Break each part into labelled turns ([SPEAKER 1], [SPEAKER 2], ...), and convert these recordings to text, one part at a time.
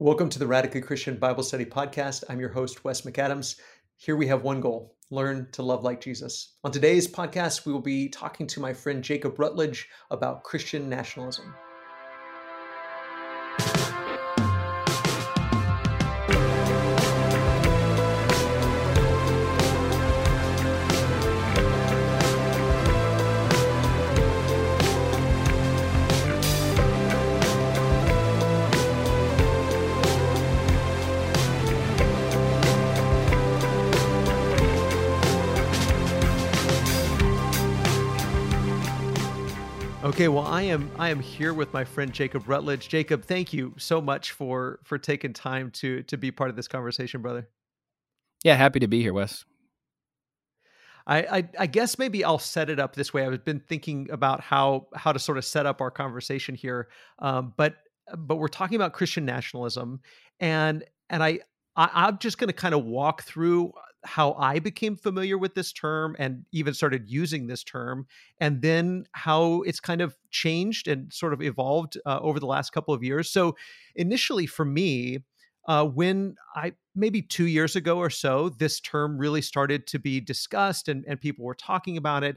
[SPEAKER 1] Welcome to the Radically Christian Bible Study Podcast. I'm your host, Wes McAdams. Here we have one goal learn to love like Jesus. On today's podcast, we will be talking to my friend Jacob Rutledge about Christian nationalism. Okay, well, I am I am here with my friend Jacob Rutledge. Jacob, thank you so much for for taking time to to be part of this conversation, brother.
[SPEAKER 2] Yeah, happy to be here, Wes.
[SPEAKER 1] I, I, I guess maybe I'll set it up this way. I've been thinking about how how to sort of set up our conversation here, um, but but we're talking about Christian nationalism, and and I, I I'm just going to kind of walk through how I became familiar with this term and even started using this term, and then how it's kind of changed and sort of evolved uh, over the last couple of years. So, initially for me, uh, when I maybe two years ago or so, this term really started to be discussed and, and people were talking about it.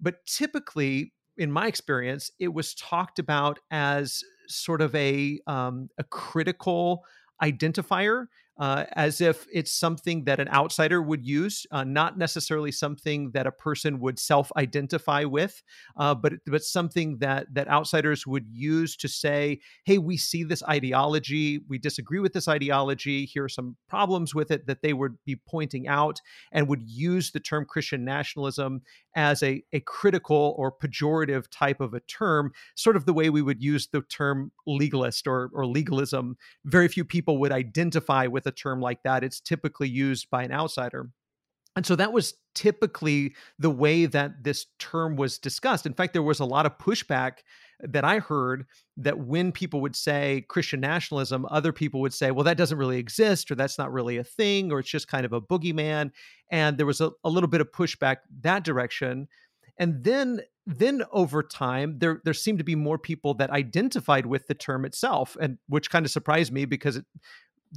[SPEAKER 1] But typically, in my experience, it was talked about as sort of a um, a critical identifier uh, as if it's something that an outsider would use, uh, not necessarily something that a person would self-identify with, uh, but but something that that outsiders would use to say, "Hey, we see this ideology, we disagree with this ideology. Here are some problems with it that they would be pointing out, and would use the term Christian nationalism as a a critical or pejorative type of a term, sort of the way we would use the term legalist or or legalism. Very few people would identify with with a term like that, it's typically used by an outsider. And so that was typically the way that this term was discussed. In fact, there was a lot of pushback that I heard that when people would say Christian nationalism, other people would say, well, that doesn't really exist, or that's not really a thing, or it's just kind of a boogeyman. And there was a, a little bit of pushback that direction. And then then over time there there seemed to be more people that identified with the term itself and which kind of surprised me because it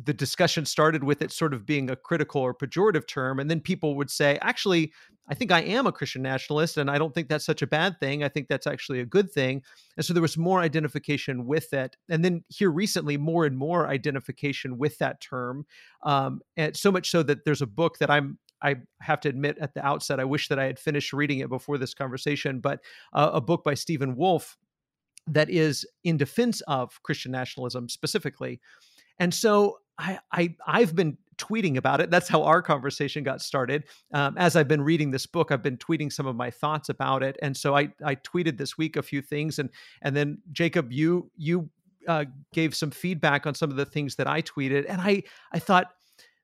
[SPEAKER 1] the discussion started with it sort of being a critical or pejorative term and then people would say actually i think i am a christian nationalist and i don't think that's such a bad thing i think that's actually a good thing and so there was more identification with it and then here recently more and more identification with that term um, and so much so that there's a book that i'm I have to admit at the outset, I wish that I had finished reading it before this conversation, but uh, a book by Stephen Wolfe that is in defense of Christian nationalism specifically. And so I, I I've been tweeting about it. That's how our conversation got started. Um, as I've been reading this book, I've been tweeting some of my thoughts about it, and so I I tweeted this week a few things, and and then Jacob, you you uh, gave some feedback on some of the things that I tweeted, and I I thought,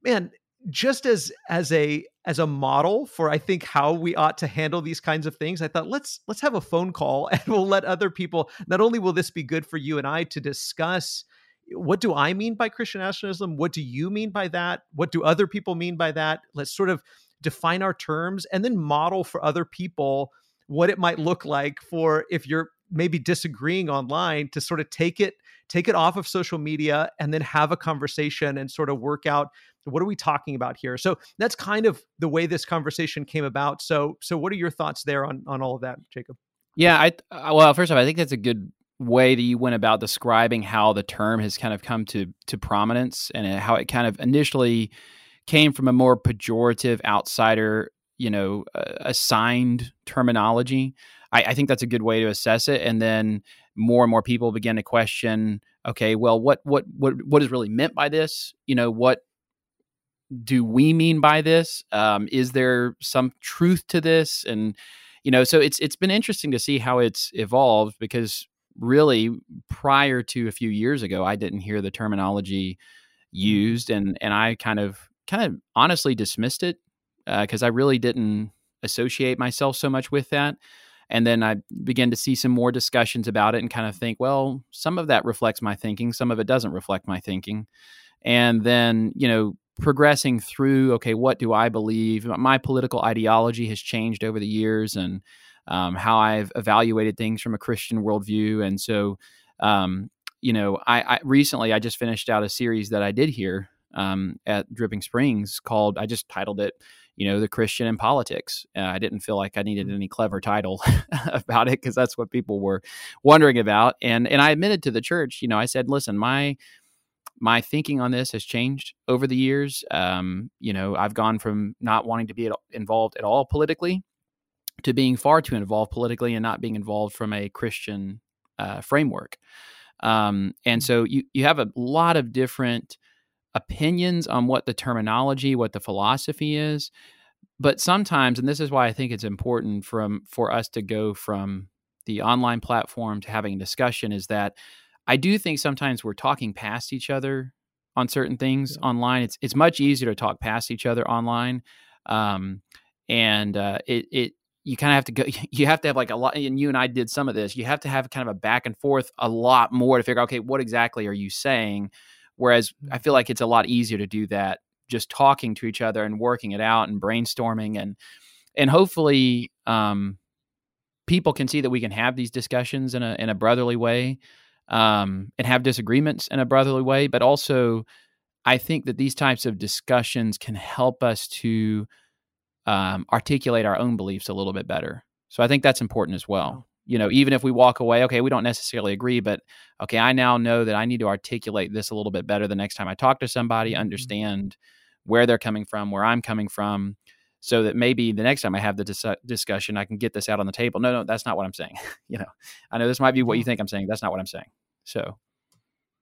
[SPEAKER 1] man, just as as a as a model for I think how we ought to handle these kinds of things, I thought let's let's have a phone call and we'll let other people. Not only will this be good for you and I to discuss what do I mean by Christian nationalism? What do you mean by that? What do other people mean by that? Let's sort of define our terms and then model for other people what it might look like for if you're maybe disagreeing online to sort of take it take it off of social media and then have a conversation and sort of work out what are we talking about here so that's kind of the way this conversation came about so so what are your thoughts there on on all of that jacob
[SPEAKER 2] yeah i uh, well first off i think that's a good way that you went about describing how the term has kind of come to to prominence and how it kind of initially came from a more pejorative outsider you know uh, assigned terminology I, I, think that's a good way to assess it. And then more and more people begin to question okay well what what what what is really meant by this? You know what do we mean by this? Um, is there some truth to this? And you know so it's it's been interesting to see how it's evolved because really prior to a few years ago i didn't hear the terminology mm-hmm. used and and i kind of kind of honestly dismissed it because uh, i really didn't associate myself so much with that and then i began to see some more discussions about it and kind of think well some of that reflects my thinking some of it doesn't reflect my thinking and then you know progressing through okay what do i believe my political ideology has changed over the years and um, how I've evaluated things from a Christian worldview. And so, um, you know, I, I, recently I just finished out a series that I did here um, at Dripping Springs called I just titled it, you know, the Christian in politics. Uh, I didn't feel like I needed mm. any clever title about it because that's what people were wondering about. And and I admitted to the church, you know, I said, listen, my my thinking on this has changed over the years. Um, you know, I've gone from not wanting to be involved at all politically to being far too involved politically and not being involved from a Christian uh, framework. Um, and mm. so you you have a lot of different opinions on what the terminology, what the philosophy is. But sometimes, and this is why I think it's important from for us to go from the online platform to having a discussion, is that I do think sometimes we're talking past each other on certain things yeah. online. It's it's much easier to talk past each other online, um, and uh, it it you kind of have to go. You have to have like a lot. And you and I did some of this. You have to have kind of a back and forth a lot more to figure out okay, what exactly are you saying? Whereas I feel like it's a lot easier to do that just talking to each other and working it out and brainstorming and and hopefully um, people can see that we can have these discussions in a in a brotherly way um, and have disagreements in a brotherly way, but also I think that these types of discussions can help us to um, articulate our own beliefs a little bit better. So I think that's important as well you know, even if we walk away, okay, we don't necessarily agree, but okay, I now know that I need to articulate this a little bit better the next time I talk to somebody, mm-hmm. understand where they're coming from, where I'm coming from, so that maybe the next time I have the dis- discussion, I can get this out on the table. No, no, that's not what I'm saying. you know, I know this might be what you think I'm saying. That's not what I'm saying. So,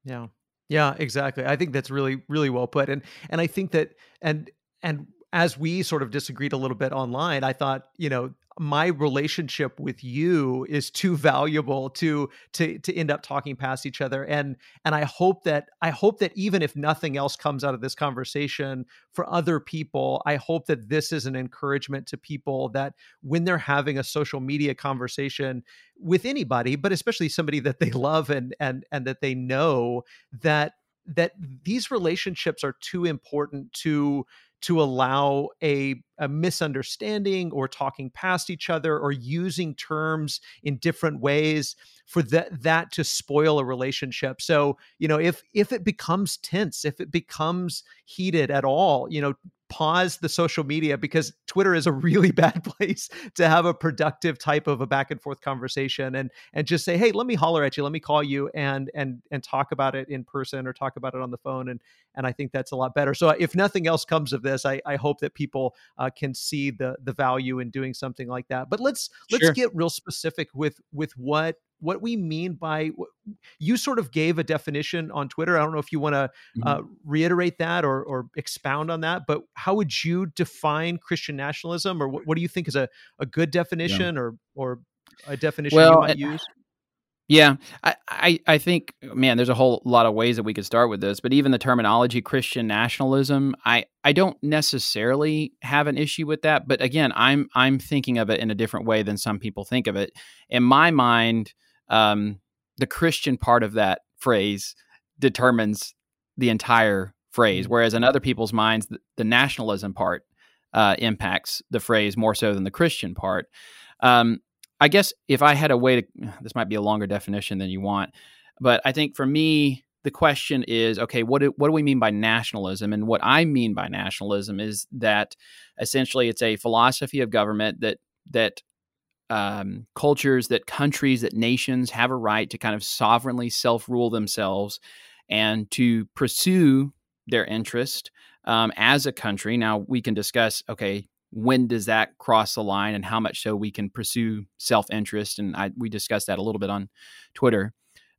[SPEAKER 1] yeah, yeah, exactly. I think that's really, really well put, and and I think that and and as we sort of disagreed a little bit online, I thought, you know, my relationship with you is too valuable to to to end up talking past each other. And and I hope that I hope that even if nothing else comes out of this conversation for other people I hope that this is an encouragement to people that when they're having a social media conversation with anybody but especially somebody that they love and and and that they know that that these relationships are too important to to allow a, a, misunderstanding or talking past each other or using terms in different ways for that that to spoil a relationship. So you know if if it becomes tense if it becomes heated at all you know pause the social media because Twitter is a really bad place to have a productive type of a back and forth conversation and and just say hey let me holler at you. Let me call you and and and talk about it in person or talk about it on the phone and and I think that's a lot better. So if nothing else comes of this I I hope that people uh, can see the the value in doing something like that. But let's let's sure. get real specific with with what what we mean by you sort of gave a definition on Twitter. I don't know if you want to mm-hmm. uh, reiterate that or, or expound on that, but how would you define Christian nationalism, or what, what do you think is a, a good definition, yeah. or or a definition well, you might use?
[SPEAKER 2] Yeah, I, I, I think man, there's a whole lot of ways that we could start with this, but even the terminology Christian nationalism, I I don't necessarily have an issue with that, but again, I'm I'm thinking of it in a different way than some people think of it. In my mind, um, the Christian part of that phrase determines the entire phrase, mm-hmm. whereas in other people's minds, the, the nationalism part uh, impacts the phrase more so than the Christian part. Um, I guess if I had a way to, this might be a longer definition than you want, but I think for me, the question is okay what do, what do we mean by nationalism and what i mean by nationalism is that essentially it's a philosophy of government that that um, cultures, that countries, that nations have a right to kind of sovereignly self rule themselves and to pursue their interest um, as a country. Now, we can discuss okay, when does that cross the line and how much so we can pursue self interest. And I, we discussed that a little bit on Twitter.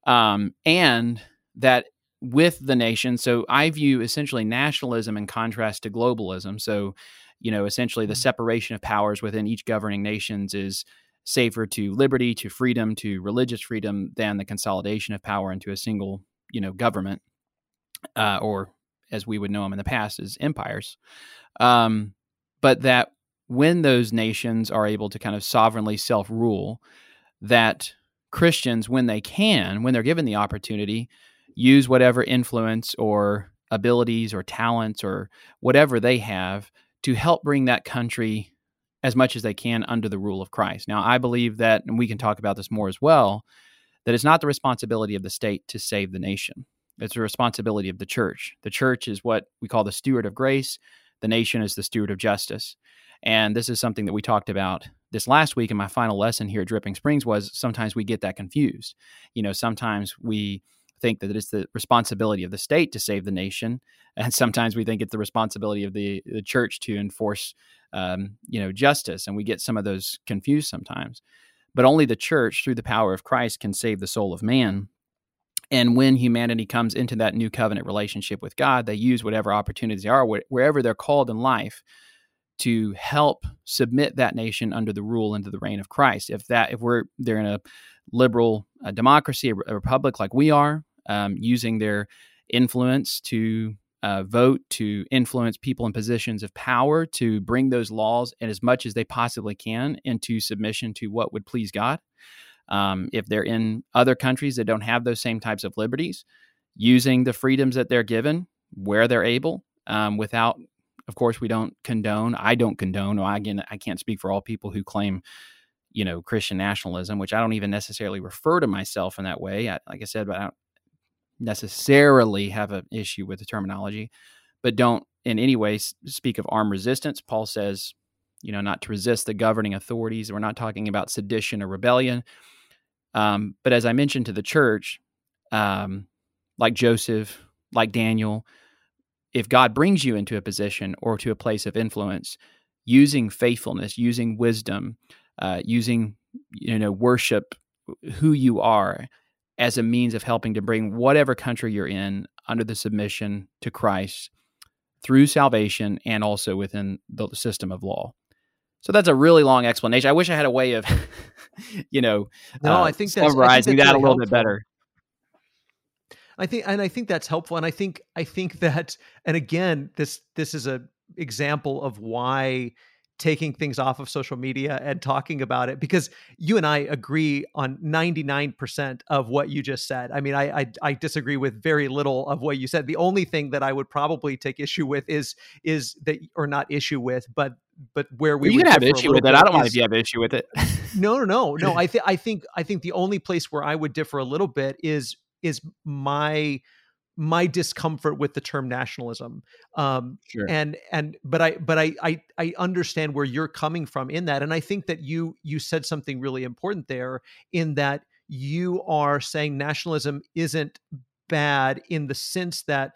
[SPEAKER 2] Um, and that with the nation, so I view essentially nationalism in contrast to globalism. So, you know, essentially the mm-hmm. separation of powers within each governing nations is safer to liberty, to freedom, to religious freedom than the consolidation of power into a single, you know, government, uh, or as we would know them in the past as empires. Um, but that when those nations are able to kind of sovereignly self rule, that Christians, when they can, when they're given the opportunity, use whatever influence or abilities or talents or whatever they have to help bring that country as much as they can under the rule of Christ. Now, I believe that, and we can talk about this more as well, that it's not the responsibility of the state to save the nation. It's the responsibility of the church. The church is what we call the steward of grace, the nation is the steward of justice. And this is something that we talked about this last week in my final lesson here at Dripping Springs was sometimes we get that confused. You know, sometimes we think that it's the responsibility of the state to save the nation, and sometimes we think it's the responsibility of the the church to enforce, um, you know, justice, and we get some of those confused sometimes. But only the church, through the power of Christ, can save the soul of man. And when humanity comes into that new covenant relationship with God, they use whatever opportunities are, wherever they're called in life, to help submit that nation under the rule to the reign of Christ. If that, if we're they're in a liberal a democracy, a republic like we are, um, using their influence to uh, vote to influence people in positions of power to bring those laws and as much as they possibly can into submission to what would please God. Um, if they're in other countries that don't have those same types of liberties, using the freedoms that they're given where they're able, um, without, of course, we don't condone. I don't condone. Or again, I can't speak for all people who claim, you know, Christian nationalism, which I don't even necessarily refer to myself in that way. I, like I said, but I don't, necessarily have an issue with the terminology, but don't in any way speak of armed resistance. Paul says, you know, not to resist the governing authorities. We're not talking about sedition or rebellion. Um, but as I mentioned to the church, um, like Joseph, like Daniel, if God brings you into a position or to a place of influence, using faithfulness, using wisdom, uh, using you know worship, who you are, as a means of helping to bring whatever country you're in under the submission to Christ through salvation and also within the system of law. So that's a really long explanation. I wish I had a way of, you know,
[SPEAKER 1] no, uh, I think that's,
[SPEAKER 2] summarizing
[SPEAKER 1] I think that's
[SPEAKER 2] that
[SPEAKER 1] really
[SPEAKER 2] a little
[SPEAKER 1] helpful.
[SPEAKER 2] bit better.
[SPEAKER 1] I think, and I think that's helpful. And I think, I think that, and again, this this is a example of why taking things off of social media and talking about it because you and I agree on 99% of what you just said. I mean, I, I, I disagree with very little of what you said. The only thing that I would probably take issue with is is that or not issue with, but but where we
[SPEAKER 2] you
[SPEAKER 1] would
[SPEAKER 2] can have issue with it. I don't mind if you have issue with it.
[SPEAKER 1] no, no, no, no. I think I think I think the only place where I would differ a little bit is is my my discomfort with the term nationalism. Um,
[SPEAKER 2] sure.
[SPEAKER 1] and and but I but I, I I understand where you're coming from in that, and I think that you you said something really important there in that you are saying nationalism isn't bad in the sense that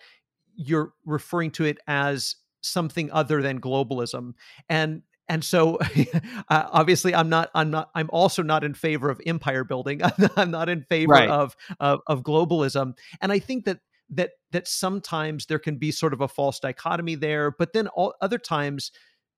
[SPEAKER 1] you're referring to it as something other than globalism and and so uh, obviously i'm not i'm not i'm also not in favor of empire building i'm not in favor
[SPEAKER 2] Right.
[SPEAKER 1] of, of of globalism and i think that that that sometimes there can be sort of a false dichotomy there but then all other times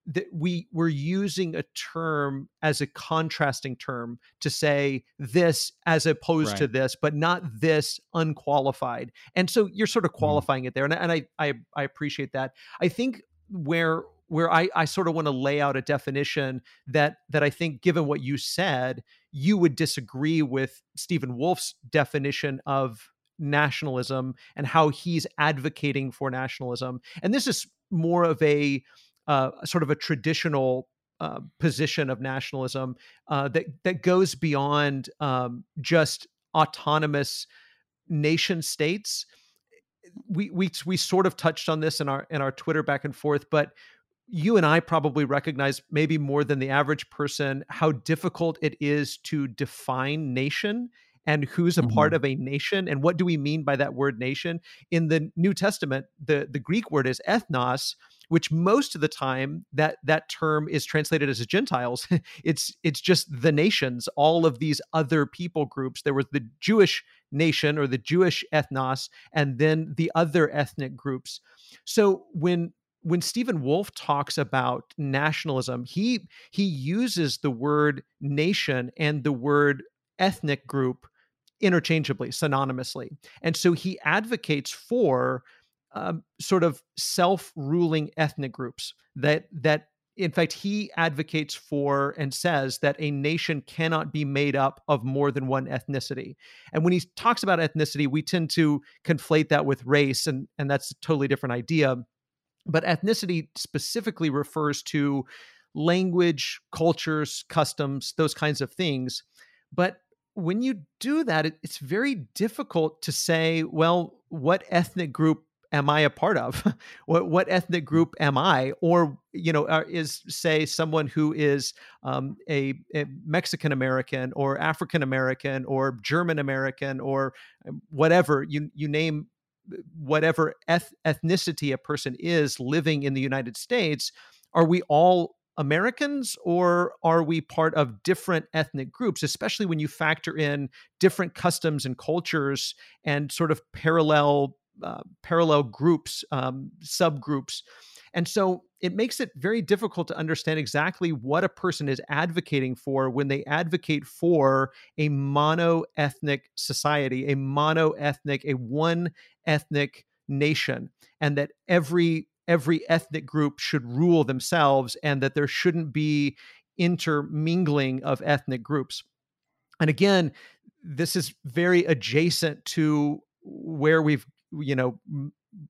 [SPEAKER 1] that we we're using a term as a contrasting term to say this as opposed to this but not this unqualified and so you're sort of
[SPEAKER 2] Mhm.
[SPEAKER 1] qualifying it there and, I- and I, I i appreciate that i think where where i i sort of want to lay out a definition that that i think given what you said you would disagree with stephen wolfe's definition of nationalism and how he's advocating for nationalism and this is more of a uh, sort of a traditional uh, position of nationalism uh, that that goes beyond um, just autonomous nation states. We we we sort of touched on this in our in our Twitter back and forth, but you and I probably recognize maybe more than the average person how difficult it is to define nation and who's a part
[SPEAKER 2] Mhm.
[SPEAKER 1] of a nation and what do we mean by that word nation? In the new testament the the greek word is ethnos which most of the time that that term is translated as gentiles. It's it's just the nations all of these other people groups. There was the jewish nation or the jewish ethnos and then the other ethnic groups. So when when Stephen Wolfe talks about nationalism, he he uses the word nation and the word ethnic group interchangeably, synonymously, and so he advocates for um, sort of self-ruling ethnic groups that that in fact he advocates for and says that a nation cannot be made up of more than one ethnicity. And when he talks about ethnicity we tend to conflate that with race and and that's a totally different idea. But ethnicity specifically refers to language, cultures, customs, those kinds of things. But when you do that, it, it's very difficult to say, well, what ethnic group am I a part of? what what ethnic group am I? Or you know, uh, is say someone who is um, a, a Mexican American or African American or German American or um, whatever you you name uh, whatever eth- ethnicity a person is living in the United States. Are we all Americans or are we part of different ethnic groups, especially when you factor in different customs and cultures and sort of parallel uh, parallel groups, um, subgroups. And so it makes it very difficult to understand exactly what a person is advocating for when they advocate for a mono ethnic society, a mono ethnic, a one ethnic nation, and that every every ethnic group should rule themselves and that there shouldn't be intermingling of ethnic groups. And again, this is very adjacent to where we've you know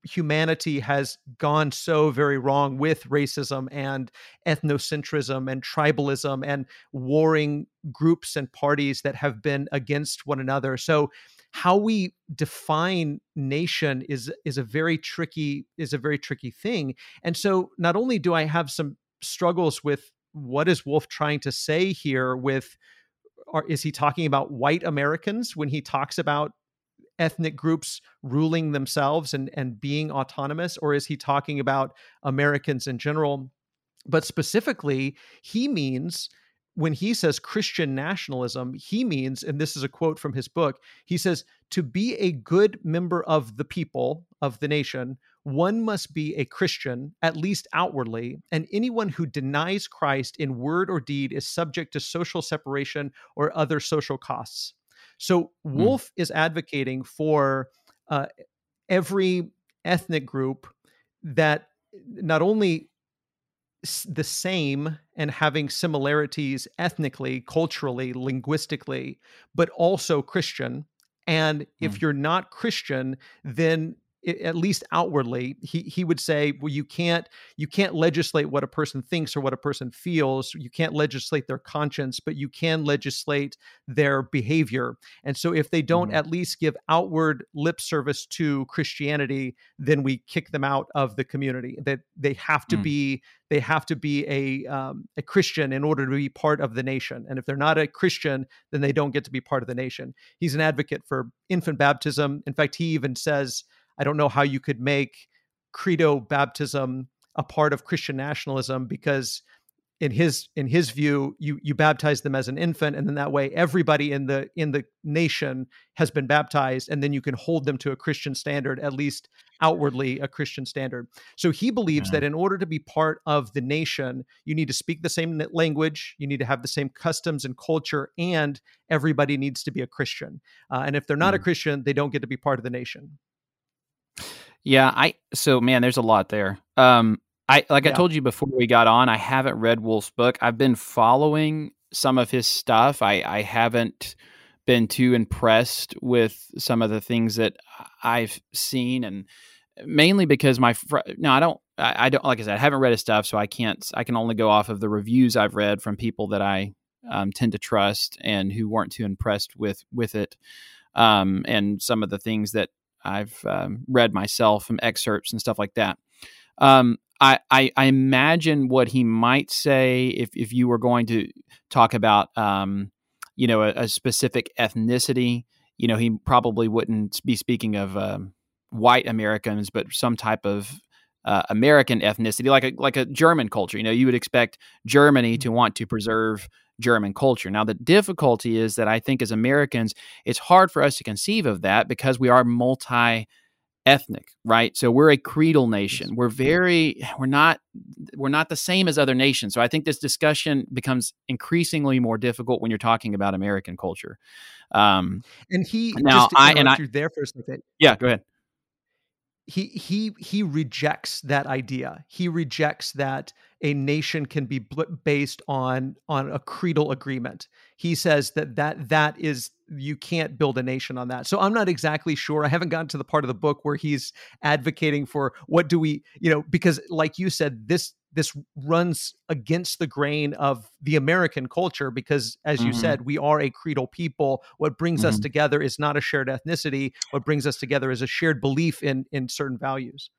[SPEAKER 1] humanity has gone so very wrong with racism and ethnocentrism and tribalism and warring groups and parties that have been against one another so how we define nation is is a very tricky is a very tricky thing and so not only do i have some struggles with what is Wolfe trying to say here with or is he talking about white americans when he talks about ethnic groups ruling themselves and, and being autonomous, or is he talking about Americans in general? But specifically, he means when he says Christian nationalism, he means, and this is a quote from his book, he says, to be a good member of the people, of the nation, one must be a Christian, at least outwardly, and anyone who denies Christ in word or deed is subject to social separation or other social costs. So Wolfe mm. is advocating for uh, every ethnic group that not only the same and having similarities ethnically, culturally, linguistically, but also Christian. And if mm. you're not Christian, then at least outwardly he he would say well you can't you can't legislate what a person thinks or what a person feels. You can't legislate their conscience but you can legislate their behavior. And so if they don't mm-hmm. at least give outward lip service to christianity then we kick them out of the community. That they have to mm. be they have to be a um, a christian in order to be part of the nation. And if they're not a christian then they don't get to be part of the nation. He's an advocate for infant baptism. In fact he even says I don't know how you could make credo baptism a part of Christian nationalism because in his in his view you you baptize them as an infant and then that way everybody in the in the nation has been baptized and then you can hold them to a christian standard at least outwardly a christian standard. So he believes yeah. that in order to be part of the nation you need to speak the same language you need to have the same customs and culture and everybody needs to be a christian. Uh, and if they're not a christian they don't get to be part of the nation
[SPEAKER 2] yeah, I so man, there's a lot there. Um, I like yeah. I told you before we got on, I haven't read Wolfe's book. I've been following some of his stuff. I I haven't been too impressed with some of the things that I've seen, and mainly because my fr- no, I don't. I, I, don't like I said, I haven't read his stuff, so I can't. I can only go off of the reviews I've read from people that I um, tend to trust and who weren't too impressed with with it, um, and some of the things that I've um, read myself from excerpts and stuff like that. Um, I, I, I, imagine what he might say if, if you were going to talk about, um, you know, a, a, specific ethnicity. You know, he probably wouldn't be speaking of um, white Americans, but some type of uh, American ethnicity, like a like a German culture. You know, you would expect Germany to mm-hmm. want to preserve German culture. Now, the difficulty is that I think as Americans, it's hard for us to conceive of that because we are multi ethnic right? So we're a creedal nation. We're very we're not we're not the same as other nations. So i think this discussion becomes increasingly more difficult when you're talking about american culture.
[SPEAKER 1] Um and he now i and i there for a second
[SPEAKER 2] yeah go ahead
[SPEAKER 1] he he he rejects that idea. He rejects that a nation can be based on on a creedal agreement. He says that that that is you can't build a nation on that. So I'm not exactly sure. I haven't gotten to the part of the book where he's advocating for what do we, you know, because like you said this this runs against the grain of the American culture because, as you
[SPEAKER 2] Mhm.
[SPEAKER 1] said, we are a creedal people. What brings us
[SPEAKER 2] Mhm.
[SPEAKER 1] together is not a shared ethnicity. What brings us together is a shared belief in in certain values.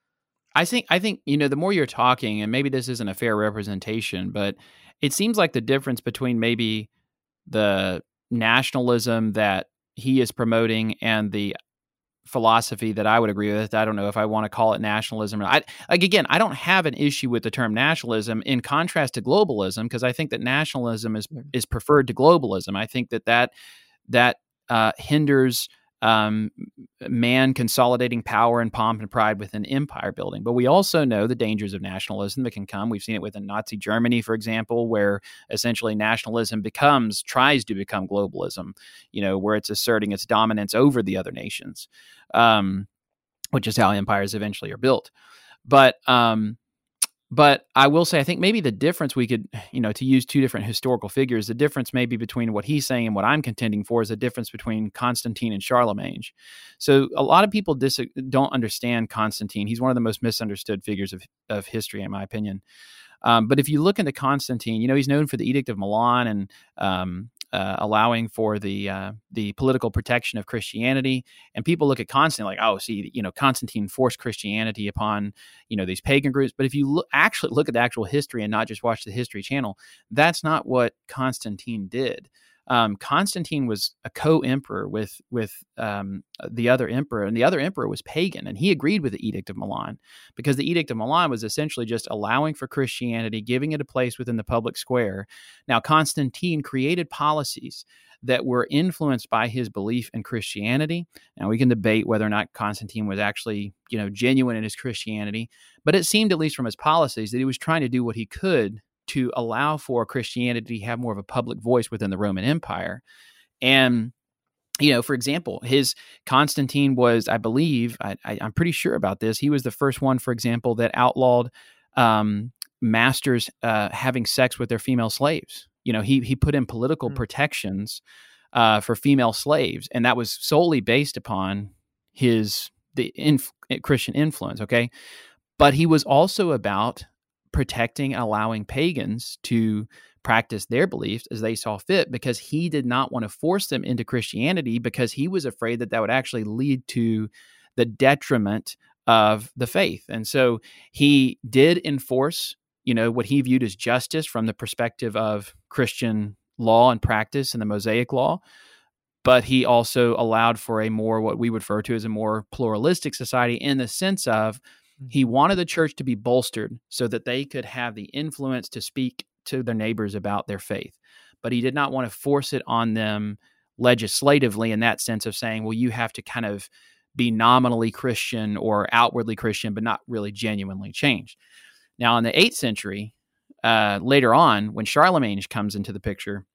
[SPEAKER 2] I think I think you know the more you're talking, and maybe this isn't a fair representation, but it seems like the difference between maybe the nationalism that he is promoting and the philosophy that I would agree with. I don't know if I want to call it nationalism. I like again, I don't have an issue with the term nationalism in contrast to globalism because I think that nationalism is
[SPEAKER 1] Mm.
[SPEAKER 2] is preferred to globalism. I think that that that uh, hinders um, man consolidating power and pomp and pride within empire building. But we also know the dangers of nationalism that can come. We've seen it within Nazi Germany, for example, where essentially nationalism becomes, tries to become globalism, you know, where it's asserting its dominance over the other nations, um, which is how empires eventually are built. But, um, but I will say, I think maybe the difference we could, you know, to use two different historical figures, the difference maybe between what he's saying and what I'm contending for is the difference between Constantine and Charlemagne. So a lot of people dis- don't understand Constantine. He's one of the most misunderstood figures of, of history, in my opinion. Um, but if you look into Constantine, you know he's known for the Edict of Milan and um, uh, allowing for the uh, the political protection of Christianity. And people look at Constantine like, oh, see, you know, Constantine forced Christianity upon you know these pagan groups. But if you actually look at the actual history and not just watch the History Channel, that's not what Constantine did. Um, Constantine was a co-emperor with with um, the other emperor, and the other emperor was pagan, and he agreed with the Edict of Milan because the Edict of Milan was essentially just allowing for Christianity, giving it a place within the public square. Now, Constantine created policies that were influenced by his belief in Christianity. Now, we can debate whether or not Constantine was actually, you know, genuine in his Christianity, but it seemed, at least from his policies, that he was trying to do what he could to allow for Christianity to have more of a public voice within the Roman Empire. And you know, for example, his Constantine was, I believe, I, am pretty sure about this. He was the first one, for example, that outlawed um, masters uh, having sex with their female slaves. You know, he he put in political
[SPEAKER 1] Mm.
[SPEAKER 2] protections uh, for female slaves, and that was solely based upon his the inf- Christian influence. Okay, but he was also about protecting allowing pagans to practice their beliefs as they saw fit because he did not want to force them into Christianity because he was afraid that that would actually lead to the detriment of the faith. And so he did enforce, you know, what he viewed as justice from the perspective of Christian law and practice and the Mosaic law. But he also allowed for a more, what we refer to as a more pluralistic society in the sense of he wanted the church to be bolstered so that they could have the influence to speak to their neighbors about their faith. But he did not want to force it on them legislatively in that sense of saying, well, you have to kind of be nominally Christian or outwardly Christian, but not really genuinely changed. Now, in the eighth century, uh, later on, when Charlemagne comes into the picture,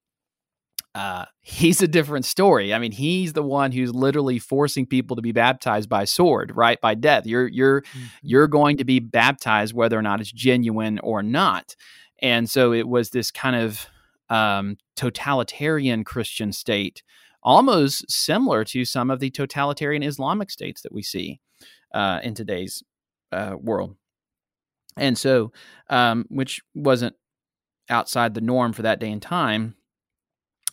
[SPEAKER 2] uh, he's a different story. I mean, he's the one who's literally forcing people to be baptized by sword, right? By death. You're you're
[SPEAKER 1] Mhm.
[SPEAKER 2] you're going to be baptized whether or not it's genuine or not. And so it was this kind of um, totalitarian Christian state, almost similar to some of the totalitarian Islamic states that we see uh, in today's uh, world. And so, um, which wasn't outside the norm for that day and time.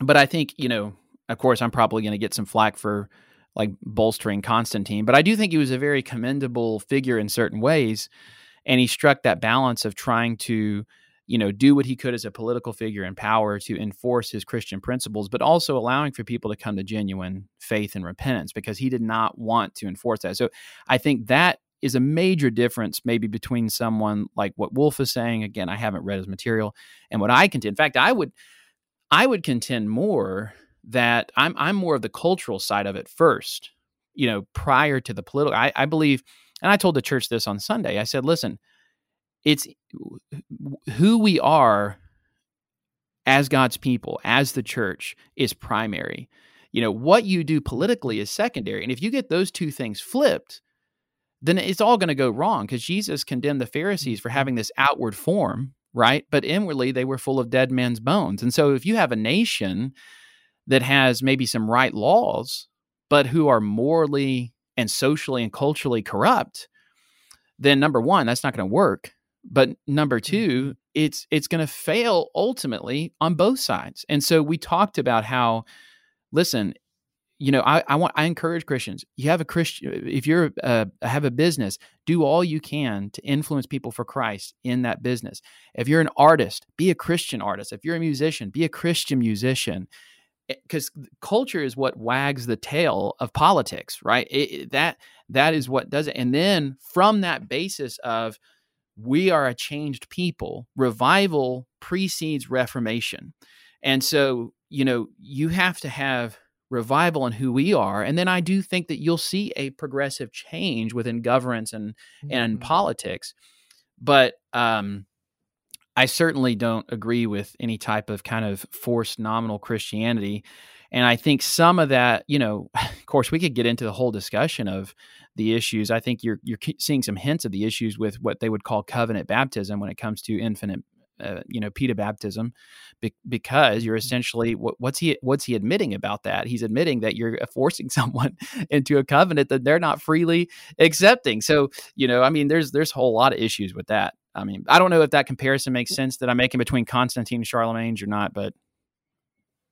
[SPEAKER 2] But I think, you know, of course, I'm probably going to get some flack for like bolstering Constantine, but I do think he was a very commendable figure in certain ways. And he struck that balance of trying to, you know, do what he could as a political figure in power to enforce his Christian principles, but also allowing for people to come to genuine faith and repentance because he did not want to enforce that. So I think that is a major difference maybe between someone like what Wolfe is saying. Again, I haven't read his material and what I contend. In fact, I would I would contend more that I'm I'm more of the cultural side of it first, you know, prior to the political. I, I believe, and I told the church this on Sunday. I said, listen, it's who we are as God's people, as the church, is primary. You know, what you do politically is secondary. And if you get those two things flipped, then it's all going to go wrong because Jesus condemned the Pharisees for mm-hmm. having this outward form, right? But inwardly, they were full of dead men's bones. And so if you have a nation that has maybe some right laws, but who are morally and socially and culturally corrupt, then number one, that's not going to work. but number 2 mm-hmm. it's it's going to fail ultimately on both sides and so we talked about how listen you know, I, I want I encourage Christians. You have a Christian if you're uh, have a business, do all you can to influence people for Christ in that business. If you're an artist, be a Christian artist. If you're a musician, be a Christian musician. Because eh, culture is what wags the tail of politics, right? It, that that is what does it. And then from that basis of we are a changed people, revival precedes reformation, and so you know you have to have revival and who we are. And then I do think that you'll see a progressive change within governance and mm-hmm. and politics. But um, I certainly don't agree with any type of kind of forced nominal Christianity. And I think some of that, you know, of course, we could get into the whole discussion of the issues. I think you're you're seeing some hints of the issues with what they would call covenant baptism when it comes to infant uh, you know pedobaptism be- because you're mm-hmm. essentially what, what's he what's he admitting about that he's admitting that you're forcing someone into a covenant that they're not freely accepting so you know i mean there's there's a whole lot of issues with that i mean i don't know if that comparison makes sense that i'm making between constantine and charlemagne or not but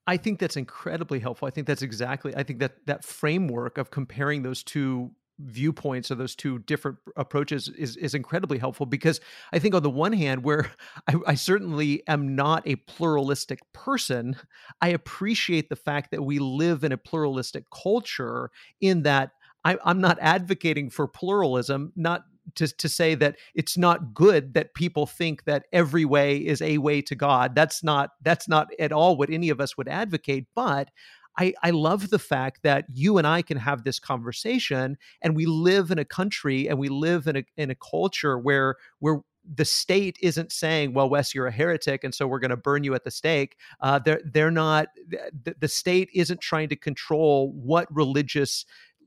[SPEAKER 1] I think that's incredibly helpful. I think that's exactly. I think that that framework of comparing those two viewpoints of those two different approaches is is incredibly helpful because I think on the one hand, where I, I, certainly am not a pluralistic person, I appreciate the fact that we live in a pluralistic culture. In that I, I'm not advocating for pluralism, not to, to say that it's not good that people think that every way is a way to God. That's not that's not at all what any of us would advocate. But I, I love the fact that you and I can have this conversation and we live in a country and we live in a in a culture where where the state isn't saying, "Well, Wes, you're a heretic, and so we're going to burn you at the stake." Uh, they're they're not. The, the state isn't trying to control what religious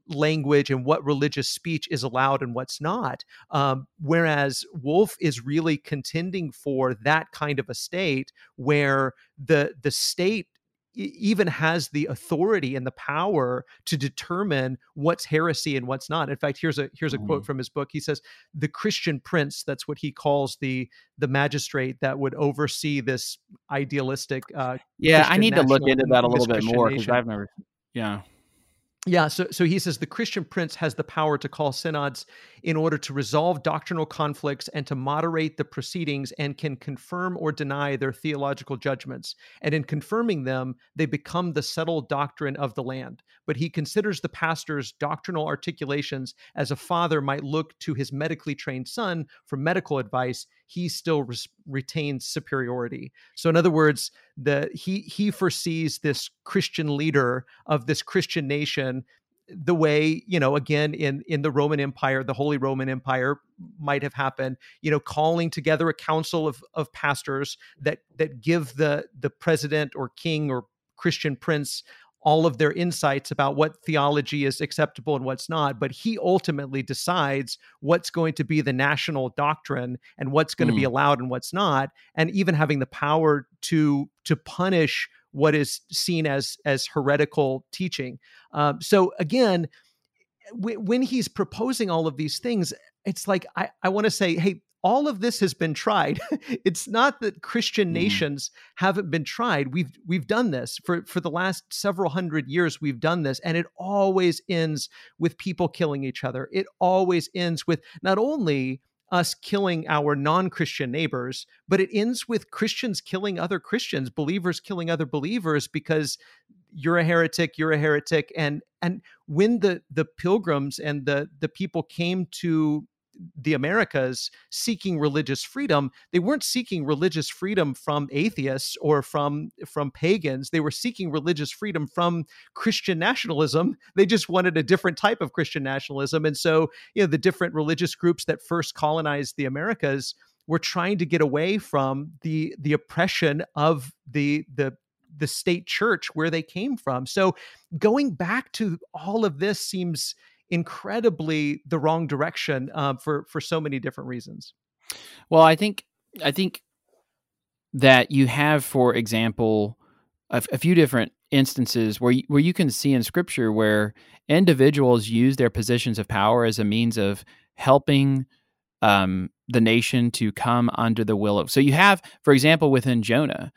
[SPEAKER 1] language and what religious speech is allowed and what's not. Um, whereas Wolfe is really contending for that kind of a state where the the state even has the authority and the power to determine what's heresy and what's not. In fact, here's a here's a mm. quote from his book. He says, "The Christian prince, that's what he calls the the magistrate that would oversee this idealistic." Uh,
[SPEAKER 2] yeah, Christian I need to look into that a little bit more because I've never. Yeah.
[SPEAKER 1] Yeah, so so he says the Christian prince has the power to call synods in order to resolve doctrinal conflicts and to moderate the proceedings and can confirm or deny their theological judgments. And in confirming them, they become the settled doctrine of the land. But he considers the pastor's doctrinal articulations as a father might look to his medically trained son for medical advice he still res- retains superiority. So in other words, the he he foresees this Christian leader of this Christian nation the way you know again in in the roman empire the holy roman empire might have happened you know calling together a council of of pastors that that give the the president or king or christian prince all of their insights about what theology is acceptable and what's not, but he ultimately decides what's going to be the national doctrine and what's going mm. to be allowed and what's not, and even having the power to to punish what is seen as as heretical teaching. Um, so again, w- when he's proposing all of these things, it's like I, I want to say, hey, all of this has been tried. it's not that Christian mm. nations haven't been tried. We've we've done this for for the last several hundred years. We've done this, and it always ends with people killing each other. It always ends with not only us killing our non-Christian neighbors, but it ends with Christians killing other Christians, believers killing other believers because you're a heretic, you're a heretic, and and when the the pilgrims and the the people came to the Americas seeking religious freedom, they weren't seeking religious freedom from atheists or from from pagans. They were seeking religious freedom from Christian nationalism. They just wanted a different type of Christian nationalism. And so, you know, the different religious groups that first colonized the Americas were trying to get away from the the oppression of the the the state church where they came from. So going back to all of this seems incredibly the wrong direction uh, for for so many different reasons.
[SPEAKER 2] Well, I think I think that you have, for example, a, a few different instances where you, where you can see in Scripture where individuals use their positions of power as a means of helping um, the nation to come under the will of. So you have, for example, within Jonah,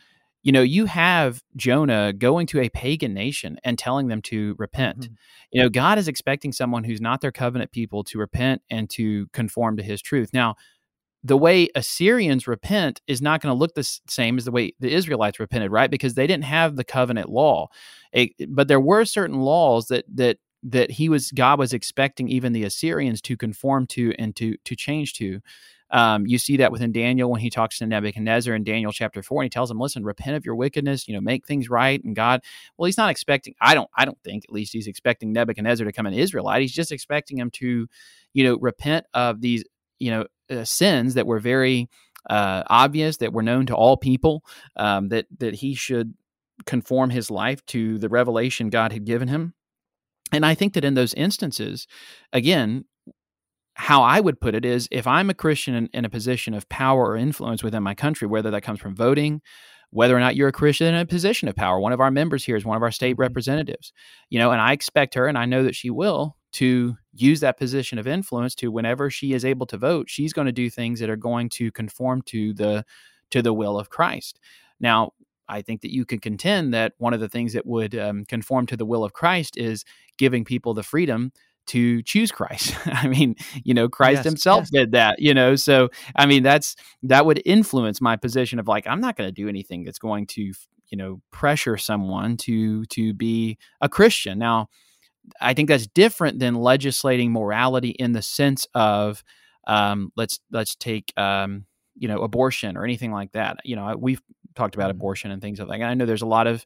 [SPEAKER 2] you know, you have Jonah going to a pagan nation and telling them to repent. Mm-hmm. You know, God is expecting someone who's not their covenant people to repent and to conform to his truth. Now, the way Assyrians repent is not going to look the same as the way the Israelites repented, right? Because they didn't have the covenant law. It, but there were certain laws that that that he was God was expecting even the Assyrians to conform to and to to change to. Um, you see that within Daniel when he talks to Nebuchadnezzar in Daniel chapter four, and he tells him, "Listen, repent of your wickedness. You know, make things right." And God, well, he's not expecting. I don't. I don't think, at least, he's expecting Nebuchadnezzar to come an Israelite. He's just expecting him to, you know, repent of these, you know, uh, sins that were very uh, obvious, that were known to all people. Um, that that he should conform his life to the revelation God had given him. And I think that in those instances, again, how I would put it is if I'm a Christian in, in, a position of power or influence within my country, whether that comes from voting, whether or not you're a Christian in a position of power, one of our members here is one of our state mm-hmm. representatives, you know, and I expect her, and I know that she will, to use that position of influence to whenever she is able to vote, she's going to do things that are going to conform to the to the will of Christ. Now, I think that you could contend that one of the things that would um, conform to the will of Christ is giving people the freedom to choose Christ. I mean, you know, Christ yes, himself yes. did that, you know. So, I mean, that's that would influence my position of like I'm not going to do anything that's going to, you know, pressure someone to to be a Christian. Now, I think that's different than legislating morality in the sense of um, let's let's take um, you know abortion or anything like that. You know, we've talked about mm-hmm. abortion and things like that. And I know there's a lot of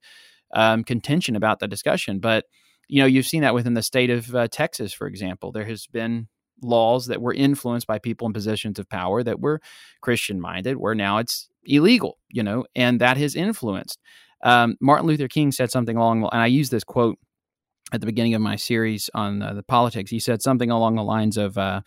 [SPEAKER 2] um, contention about the discussion, but you know, you've seen that within the state of uh, Texas, for example. There has been laws that were influenced by people in positions of power that were Christian minded, where now it's illegal, you know, and that has influenced. Um, Martin Luther King said something along, and I use this quote at the beginning of my series on uh, the politics. He said something along the lines of, uh,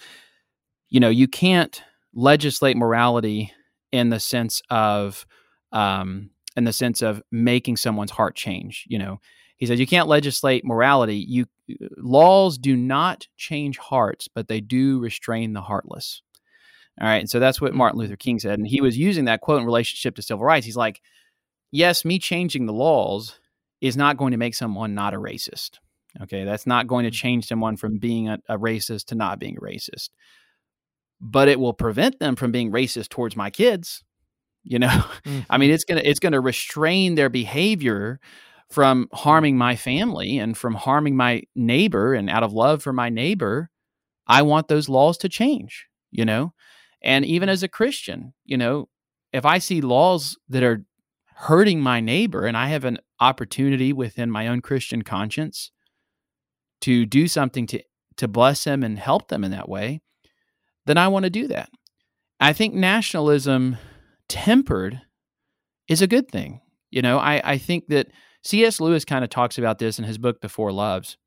[SPEAKER 2] you know, you can't legislate morality in the sense of um, in the sense of making someone's heart change. You know, he says you can't legislate morality. You laws do not change hearts, but they do restrain the heartless. All right, and so that's what Martin Luther King said, and he was using that quote in relationship to civil rights. He's like, "Yes, me changing the laws is not going to make someone not a racist. Okay, that's not going to mm. change someone from being a, a racist to not being a racist, but it will prevent them from being racist towards my kids you know? Mm-hmm. i mean it's going to it's going to restrain their behavior from harming my family and from harming my neighbor and out of love for my neighbor. I want those laws to change you know? And even as a christian you know if i see laws that are hurting my neighbor and i have an opportunity within my own christian conscience to do something to to bless them and help them in that way then i want to do that. I think nationalism tempered is a good thing. You know, I, I think that C.S. Lewis kind of talks about this in his book, The Four Loves,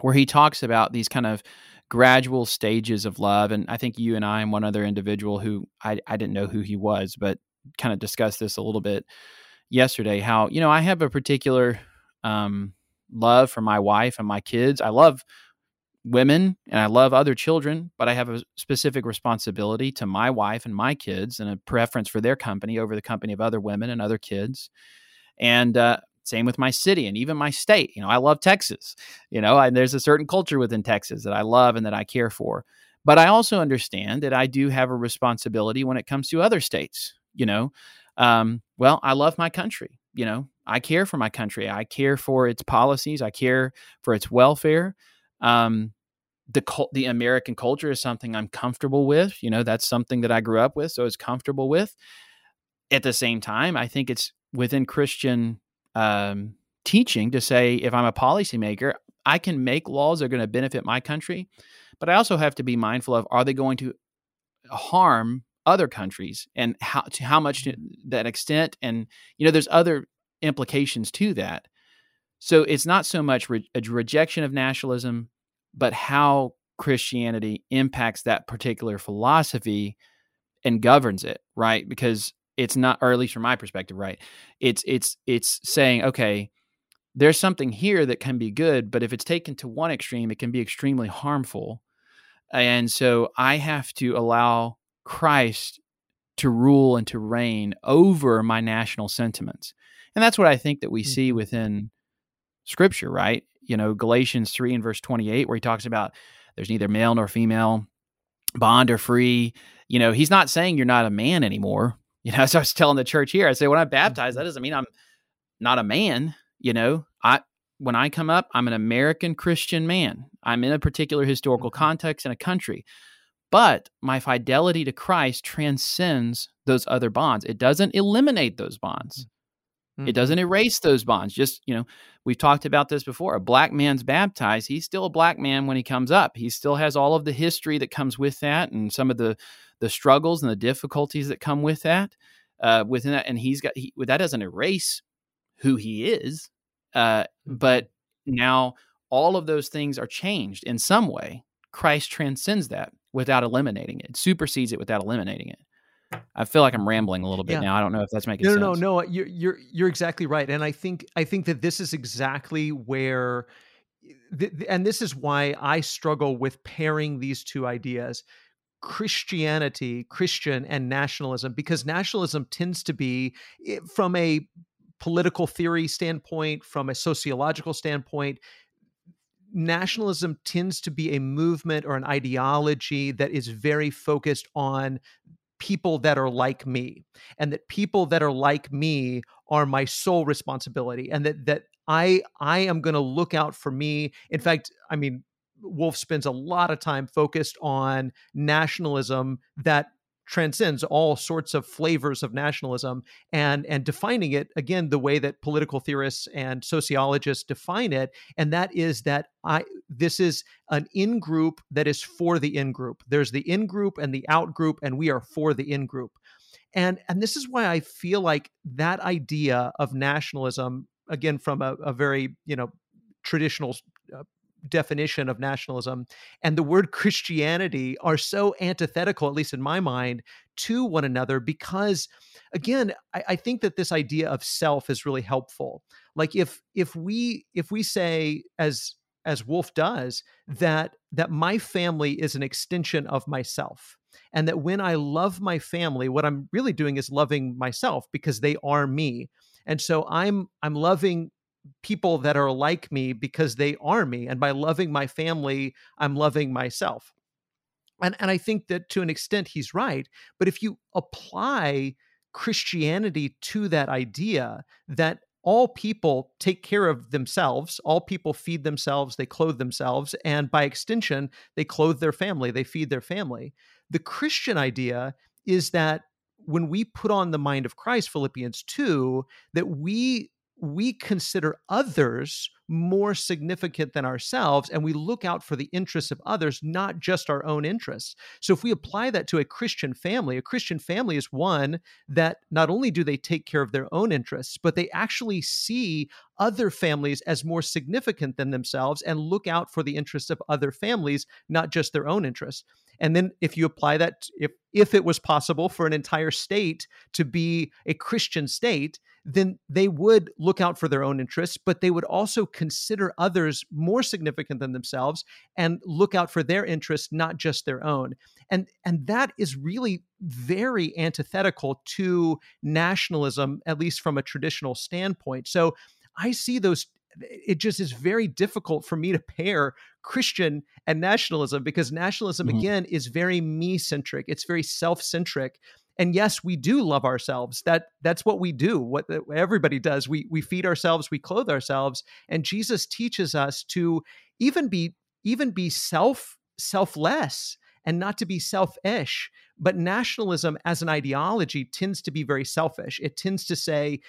[SPEAKER 2] where he talks about these kind of gradual stages of love. And I think you and I and one other individual who I, I didn't know who he was, but kind of discussed this a little bit yesterday how, you know, I have a particular um, love for my wife and my kids. I love women and I love other children, but I have a specific responsibility to my wife and my kids and a preference for their company over the company of other women and other kids. And uh, same with my city and even my state. You know, I love Texas. You know, and there's a certain culture within Texas that I love and that I care for. But I also understand that I do have a responsibility when it comes to other states. You know, um, well, I love my country. You know, I care for my country. I care for its policies. I care for its welfare. Um, the the American culture is something I'm comfortable with. You know, that's something that I grew up with, so it's comfortable with. At the same time, I think it's within Christian um, teaching to say if I'm a policymaker, I can make laws that are going to benefit my country, but I also have to be mindful of are they going to harm other countries and how to how much to that extent and you know there's other implications to that so it's not so much re- a rejection of nationalism but how Christianity impacts that particular philosophy and governs it, right? Because it's not, or at least from my perspective, right? It's it's it's saying, okay, there's something here that can be good, but if it's taken to one extreme, it can be extremely harmful. And so I have to allow Christ to rule and to reign over my national sentiments. And that's what I think that we mm-hmm. see within scripture, right? You know, Galatians 3 and verse 28, where he talks about there's neither male nor female, bond or free. You know, he's not saying you're not a man anymore. You know, as I was telling the church here, I say when I'm baptized, that mm-hmm. doesn't mean I'm not a man. You know, I when I come up, I'm an American Christian man. I'm in a particular historical mm-hmm. context in a country. But my fidelity to Christ transcends those other bonds. It doesn't eliminate those bonds. Mm-hmm. It doesn't erase those bonds. Just, you know, we've talked about this before. A black man's baptized. He's still a black man when he comes up. He still has all of the history that comes with that and some of the the struggles and the difficulties that come with that. Uh, within that, and he's got he, that doesn't erase who he is. Uh, mm-hmm. but now all of those things are changed in some way. Christ transcends that without eliminating it, supersedes it without eliminating it. I feel like I'm rambling a little bit yeah. now. I don't know if that's making
[SPEAKER 1] no,
[SPEAKER 2] sense.
[SPEAKER 1] No, no, no. You're you're you're exactly right, and I think I think that this is exactly where, th- and this is why I struggle with pairing these two ideas. Christianity, Christian, and nationalism, because nationalism tends to be, from a political theory standpoint, from a sociological standpoint, nationalism tends to be a movement or an ideology that is very focused on people that are like me and that people that are like me are my sole responsibility and that that I I am going to look out for me. In fact I mean Wolfe spends a lot of time focused on nationalism that transcends all sorts of flavors of nationalism and and defining it again the way that political theorists and sociologists define it and that is that i this is an in group that is for the in group there's the in group and the out group and we are for the in group and and this is why i feel like that idea of nationalism again from a, a very you know traditional uh, definition of nationalism and the word Christianity are so antithetical, at least in my mind, to one another because again I, I, think that this idea of self is really helpful. Like if if we if we say as as wolfe does that that my family is an extension of myself and that when i love my family what i'm really doing is loving myself because they are me. And so i'm i'm loving people that are like me because they are me. And by loving my family, I'm loving myself. And, and I think that to an extent he's right. But if you apply Christianity to that idea that all people take care of themselves, all people feed themselves, they clothe themselves, and by extension, they clothe their family, they feed their family. The Christian idea is that when we put on the mind of Christ, Philippians 2, that we we consider others more significant than ourselves and we look out for the interests of others not just our own interests. So if we apply that to a christian family a christian family is one that not only do they take care of their own interests but they actually see other families as more significant than themselves and look out for the interests of other families not just their own interests. And then if you apply that if if it was possible for an entire state to be a christian state then they would look out for their own interests but they would also consider others more significant than themselves and look out for their interests not just their own and and that is really very antithetical to nationalism at least from a traditional standpoint so i see those it just is very difficult for me to pair Christian and nationalism because nationalism mm-hmm. again is very me centric. It's very self centric. And yes, we do love ourselves. That that's what we do. What everybody does. We we feed ourselves. We clothe ourselves. And Jesus teaches us to even be even be self selfless and not to be selfish. But nationalism as an ideology tends to be very selfish. It tends to say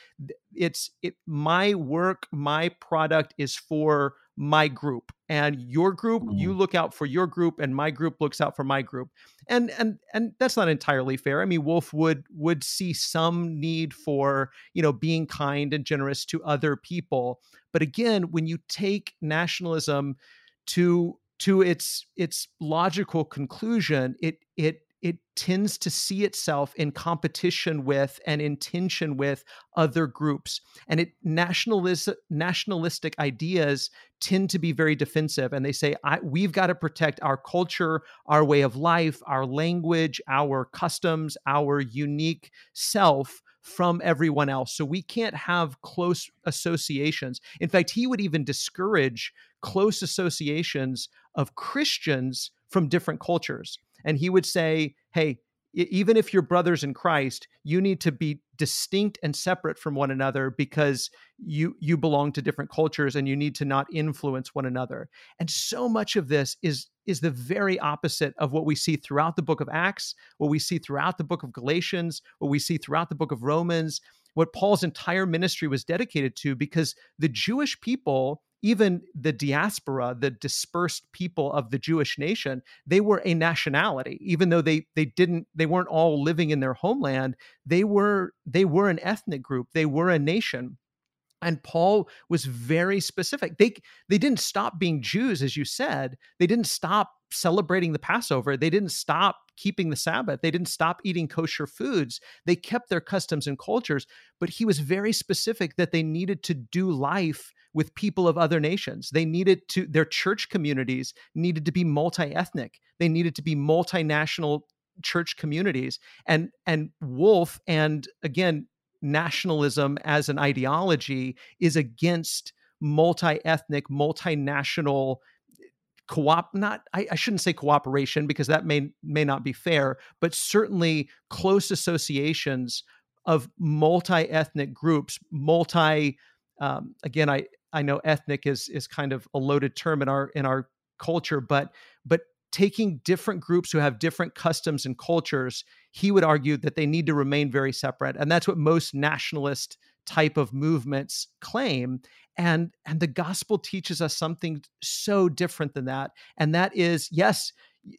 [SPEAKER 1] it's it my work, my product is for my group and your group mm. you look out for your group and my group looks out for my group and and and that's not entirely fair i mean wolfe would would see some need for you know being kind and generous to other people but again when you take nationalism to to its its logical conclusion it it it tends to see itself in competition with and in tension with other groups. And it nationalist nationalistic ideas tend to be very defensive and they say we've got to protect our culture our way of life our language our customs our unique self from everyone else. So we can't have close associations. In fact he would even discourage close associations of christians from different cultures and he would say, hey, even if you're brothers in Christ, you need to be distinct and separate from one another because you you belong to different cultures and you need to not influence one another. And so much of this is is the very opposite of what we see throughout the book of Acts, what we see throughout the book of Galatians, what we see throughout the book of Romans, what Paul's entire ministry was dedicated to because the Jewish people even the diaspora, the dispersed people of the Jewish nation, they were a nationality. Even though they they didn't they weren't all living in their homeland, they were they were an ethnic group. They were a nation. And Paul was very specific. They they didn't stop being Jews, as you said. They didn't stop celebrating the Passover. They didn't stop keeping the Sabbath. They didn't stop eating kosher foods. They kept their customs and cultures. But he was very specific that they needed to do life with people of other nations. They needed to, their church communities needed to be multi ethnic, they needed to be multinational church communities. And, and wolfe and again, nationalism as an ideology is against multi-ethnic multinational co-op not I, I, shouldn't say cooperation because that may may not be fair but certainly close associations of multi-ethnic groups multi um, again i I know ethnic is is kind of a loaded term in our in our culture, but but taking different groups who have different customs and cultures, he would argue that they need to remain very separate, and that's what most nationalist type of movements claim and and the gospel teaches us something so different than that and that is yes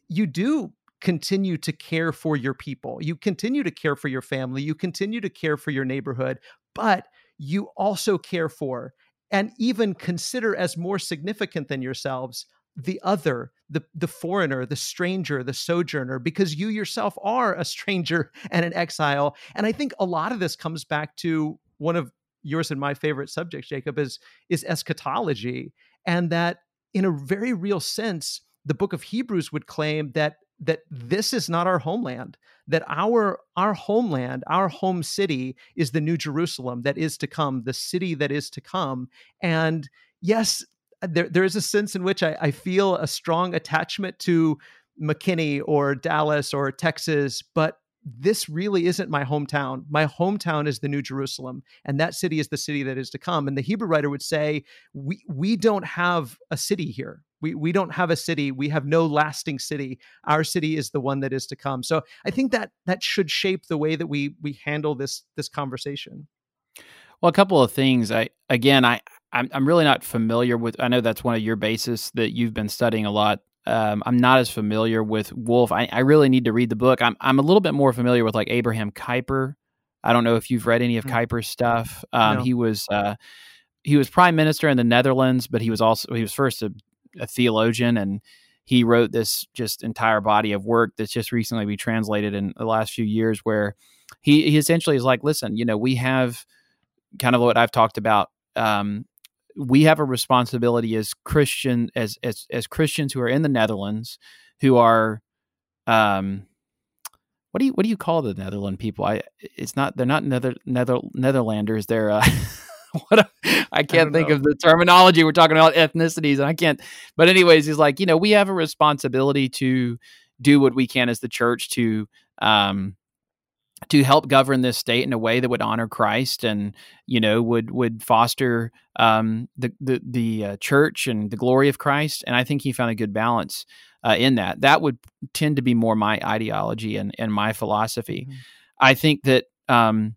[SPEAKER 1] you do continue to care for your people you continue to care for your family you continue to care for your neighborhood but you also care for and even consider as more significant than yourselves the other the the foreigner the stranger the sojourner because you yourself are a stranger and an exile. And i think a lot of this comes back to one of yours and my favorite subjects jacob is is eschatology and that in a very real sense the book of hebrews would claim that that this is not our homeland that our our homeland our home city is the new jerusalem that is to come the city that is to come. And yes there, there is a sense in which I, I feel a strong attachment to mckinney or dallas or texas but this really isn't my hometown. My hometown is the New Jerusalem, and that city is the city that is to come. And the Hebrew writer would say, we we don't have a city here. We we don't have a city. We have no lasting city. Our city is the one that is to come. So I think that that should shape the way that we we handle this this conversation.
[SPEAKER 2] Well, a couple of things. I again, I I'm, I'm really not familiar with. I know that's one of your bases that you've been studying a lot. Um, I'm not as familiar with Wolfe. I, I really need to read the book. I'm I'm a little bit more familiar with like Abraham Kuyper. I don't know if you've read any of mm. Kuyper's stuff. Um, no. He was uh, he was prime minister in the Netherlands, but he was also he was first a a theologian and he wrote this just entire body of work that's just recently been translated in the last few years where he, he essentially is like listen you know we have kind of what i've talked about um, we have a responsibility as christian as, as as christians who are in the netherlands who are um what do you what do you call the netherland people i it's not they're not nether nether netherlanders they're uh what a, I can't I think know. of the terminology. We're talking about ethnicities, and I can't. But anyways, he's like, you know, we have a responsibility to do what we can as the church to um, to help govern this state in a way that would honor Christ and you know would would foster um, the the the uh, church and the glory of Christ. And I think he found a good balance uh, in that. That would tend to be more my ideology and and my philosophy. Mm-hmm. I think that um,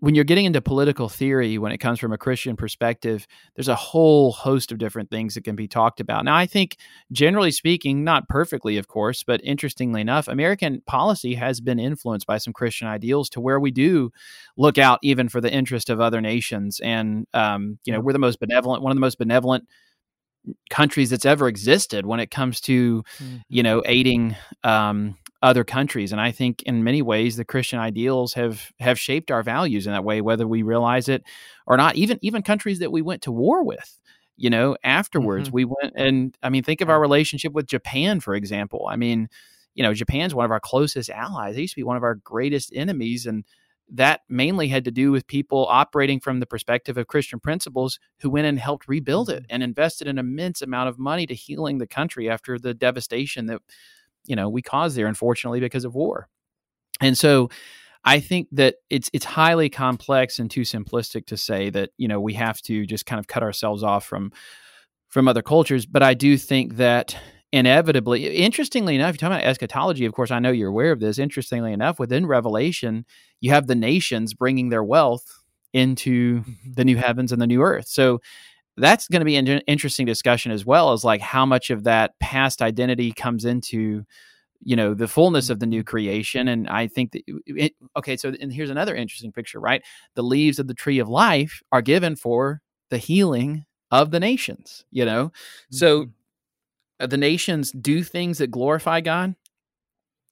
[SPEAKER 2] when you're getting into political theory when it comes from a christian perspective there's a whole host of different things that can be talked about. Now i think generally speaking not perfectly of course but interestingly enough american policy has been influenced by some christian ideals to where we do look out even for the interest of other nations. And um, you know we're the most benevolent one of the most benevolent countries that's ever existed when it comes to mm-hmm. you know aiding um, other countries and i think in many ways the christian ideals have have shaped our values in that way whether we realize it or not even even countries that we went to war with you know afterwards mm-hmm. we went and i mean think of our relationship with japan for example i mean you know japan's one of our closest allies they used to be one of our greatest enemies and that mainly had to do with people operating from the perspective of Christian principles who went and helped rebuild it mm-hmm. and invested an immense amount of money to healing the country after the devastation that you know we caused there unfortunately because of war. And so I think that it's it's highly complex and too simplistic to say that you know we have to just kind of cut ourselves off from from other cultures, but I do think that inevitably, interestingly enough, you're talking about eschatology. Of course, I know you're aware of this. Interestingly enough, within Revelation, you have the nations bringing their wealth into mm-hmm. the new heavens and the new earth. So that's going to be an interesting discussion as well as like how much of that past identity comes into you know the fullness of the new mm-hmm. creation and i think that it, okay so and here's another interesting picture right the leaves of the tree of life are given for the healing of the nations you know mm-hmm. so uh, the nations do things that glorify God,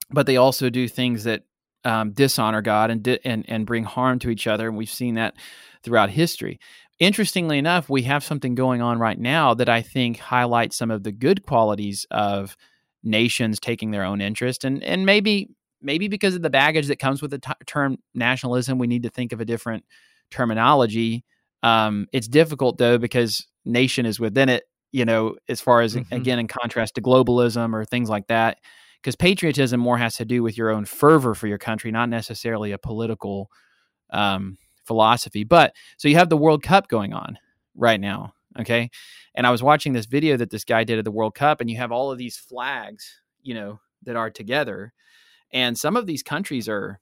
[SPEAKER 2] but they also do things that um, dishonor God and, di- and and bring harm to each other. And we've seen that throughout history. Interestingly enough, we have something going on right now that I think highlights some of the good qualities of nations taking their own interest, and and maybe maybe because of the baggage that comes with the t- term nationalism, we need to think of a different terminology. Um, it's difficult though because nation is within it you know, as far as mm-hmm. again in contrast to globalism or things like that. Because patriotism more has to do with your own fervor for your country, not necessarily a political um, philosophy. But so you have the World Cup going on right now, okay? And I was watching this video that this guy did at the World Cup, and you have all of these flags, you know, that are together, and some of these countries are,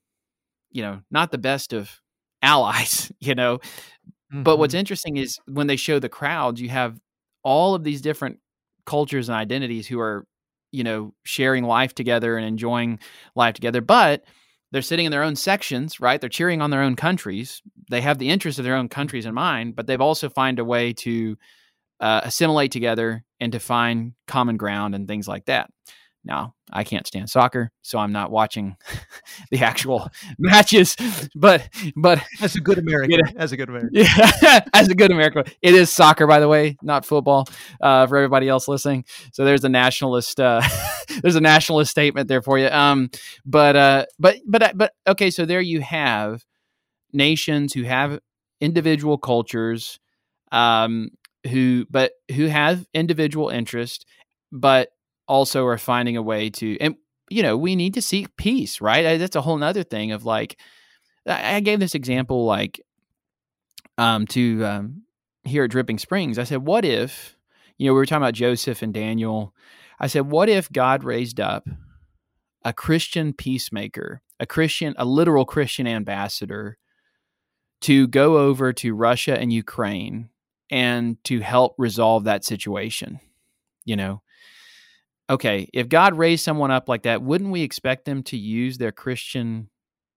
[SPEAKER 2] you know, not the best of allies, you know. Mm-hmm. But what's mm-hmm. interesting is when they show the crowds, you have all of these different cultures and identities who are you know sharing life together and enjoying life together but they're sitting in their own sections right? They're cheering on their own countries. They have the interests of their own countries in mind but they've also find a way to uh, assimilate together and to find common ground and things like that now, I can't stand soccer, so I'm not watching the actual matches. But but
[SPEAKER 1] as a good American, as a good American,
[SPEAKER 2] yeah, as a good American, it is soccer, by the way, not football. Uh, for everybody else listening, so there's a nationalist uh, there's a nationalist statement there for you. Um, but uh, but but uh, but okay, so there you have nations who have individual cultures, um, who but who have individual interest, but also are finding a way to and you know we need to seek peace right? That's a whole nother thing of like i gave this example like um to um here at dripping springs. I said what if you know we were talking about joseph and daniel. I said what if god raised up a christian peacemaker a christian a literal christian ambassador to go over to russia and ukraine and to help resolve that situation? You know okay, if God raised someone up like that, wouldn't we expect them to use their Christian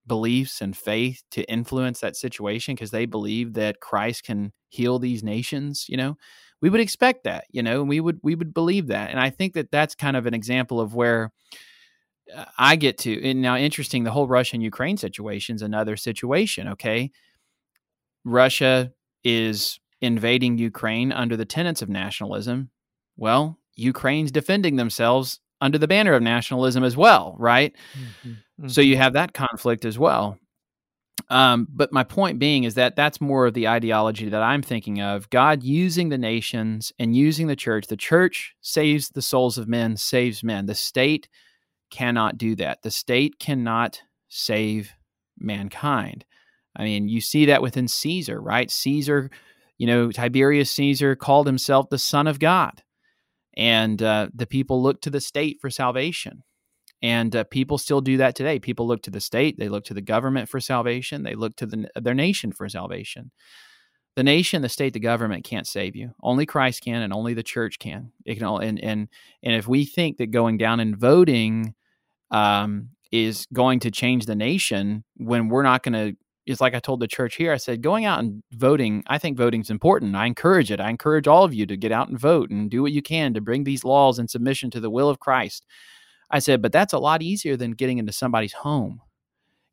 [SPEAKER 2] beliefs and faith to influence that situation because they believe that Christ can heal these nations, you know? We would expect that, you know, we would we would believe that. And I think that that's kind of an example of where uh, I get to. And now interesting, the whole Russia and Ukraine situation is another situation, okay? Russia is invading Ukraine under the tenets of nationalism. Well, Ukraine's defending themselves under the banner of nationalism as well, right? Mm-hmm. Mm-hmm. So you have that conflict as well. Um, but my point being is that that's more of the ideology that I'm thinking of. God using the nations and using the church. The church saves the souls of men, saves men. The state cannot do that. The state cannot save mankind. I mean, you see that within Caesar, right? Caesar, you know, Tiberius Caesar called himself the Son of God and uh, the people look to the state for salvation. And uh, people still do that today. People look to the state they look to the government for salvation they look to the, their nation for salvation. The nation the state the government can't save you. Only christ can and only the church can. It can all, and and and if we think that going down and voting um, is going to change the nation when we're not going to it's like I told the church here. I said, going out and voting, I think voting is important. I encourage it. I encourage all of you to get out and vote and do what you can to bring these laws in submission to the will of Christ. I said, but that's a lot easier than getting into somebody's home.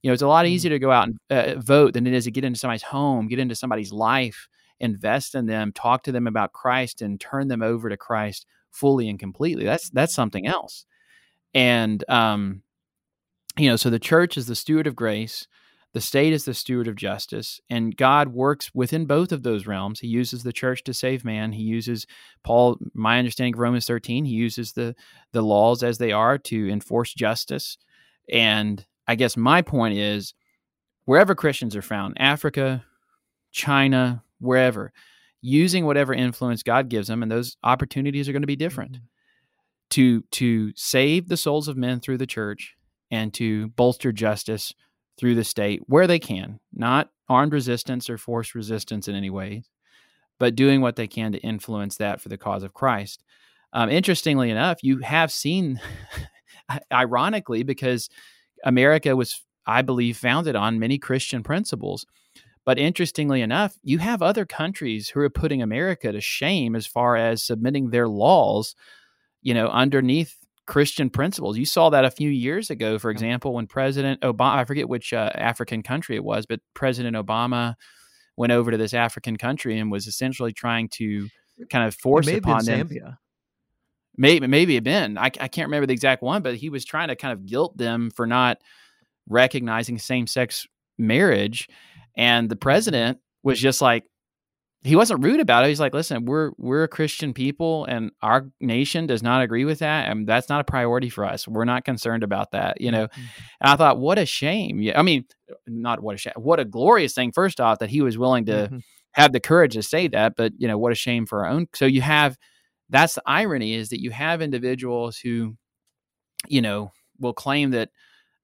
[SPEAKER 2] You know, it's a lot
[SPEAKER 1] Mm.
[SPEAKER 2] easier to go out and uh, vote than it is to get into somebody's home, get into somebody's life, invest in them, talk to them about Christ, and turn them over to Christ fully and completely. That's that's something else. And um, you know, so the church is the steward of grace, the state is the steward of justice, and God works within both of those realms. He uses the church to save man. He uses Paul, my understanding of Romans 13, he uses the the laws as they are to enforce justice. And I guess my point is wherever Christians are found, Africa, China, wherever, using whatever influence God gives them, and those opportunities are going to be different
[SPEAKER 1] Mhm.
[SPEAKER 2] to to save the souls of men through the church and to bolster justice through the state where they can, not armed resistance or forced resistance in any way, but doing what they can to influence that for the cause of Christ. Um, interestingly enough, you have seen, ironically, because America was, I believe, founded on many Christian principles. But interestingly enough, you have other countries who are putting America to shame as far as submitting their laws, you know, underneath Christian principles. You saw that a few years ago, for example, when President Obama, I forget which uh, African country it was, but President Obama went over to this African country and was essentially trying to kind of force
[SPEAKER 1] may have been
[SPEAKER 2] upon them
[SPEAKER 1] Zambia.
[SPEAKER 2] maybe maybe it been I, I can't remember the exact one but he was trying to kind of guilt them for not recognizing same-sex marriage and the president was just like he wasn't rude about it he's like listen we're we're a christian people and our nation does not agree with that and that's not a priority for us we're not concerned about that you know
[SPEAKER 1] Mhm.
[SPEAKER 2] and i thought what a shame yeah i mean not what a shame what a glorious thing first off that he was willing to
[SPEAKER 1] Mhm.
[SPEAKER 2] have the courage to say that but you know what a shame for our own so you have that's the irony is that you have individuals who you know will claim that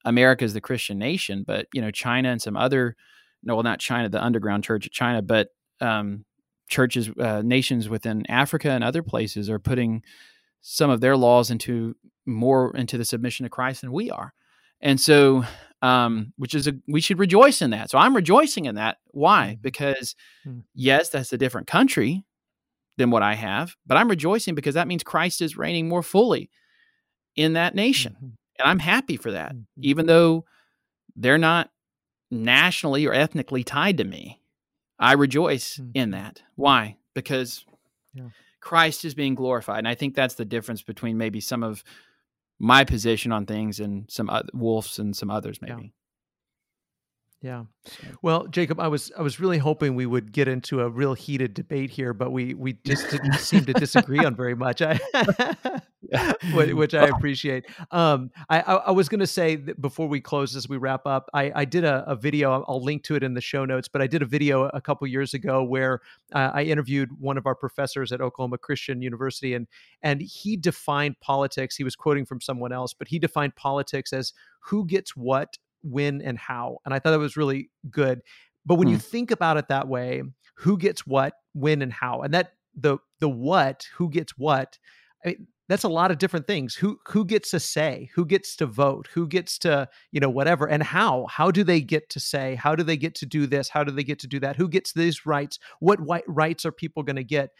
[SPEAKER 2] america is the christian nation but you know china and some other no well not china the underground church of china but um, churches uh, nations within africa and other places are putting some of their laws into more into the submission of christ than we are and so um, which is a we should rejoice in that so i'm rejoicing in that why
[SPEAKER 1] Mhm.
[SPEAKER 2] because
[SPEAKER 1] Mm.
[SPEAKER 2] yes that's a different country than what i have but i'm rejoicing because that means christ is reigning more fully in that nation
[SPEAKER 1] Mhm.
[SPEAKER 2] and i'm happy for that
[SPEAKER 1] Mhm.
[SPEAKER 2] even though they're not nationally or ethnically tied to me i rejoice in
[SPEAKER 1] Mhm.
[SPEAKER 2] that why because
[SPEAKER 1] Yeah.
[SPEAKER 2] christ is being glorified and i think that's the difference between maybe some of my position on things and some oth- wolfe's and some others maybe
[SPEAKER 1] Yeah.
[SPEAKER 2] So-
[SPEAKER 1] Well, Jacob, I was I was really hoping we would get into a real heated debate here, but we we just didn't seem to disagree on very much. I, which, I appreciate. Um, I I, I was going to say that before we close as we wrap up, I I did a, a video. I'll- link to it in the show notes. But I did a video a couple years ago where uh, I interviewed one of our professors at Oklahoma Christian University, and and he defined politics. He was quoting from someone else, but he defined politics as who gets what when and how. And I thought that was really good. But when you
[SPEAKER 2] Hmm.
[SPEAKER 1] think about it that way, who gets what, when, and how, and that the the what, who gets what, I mean, that's a lot of different things. Who who gets to say, who gets to vote, who gets to you know whatever, and how? How do they get to say? How do they get to do this? How do they get to do that? Who gets these rights? What rights are people going to get?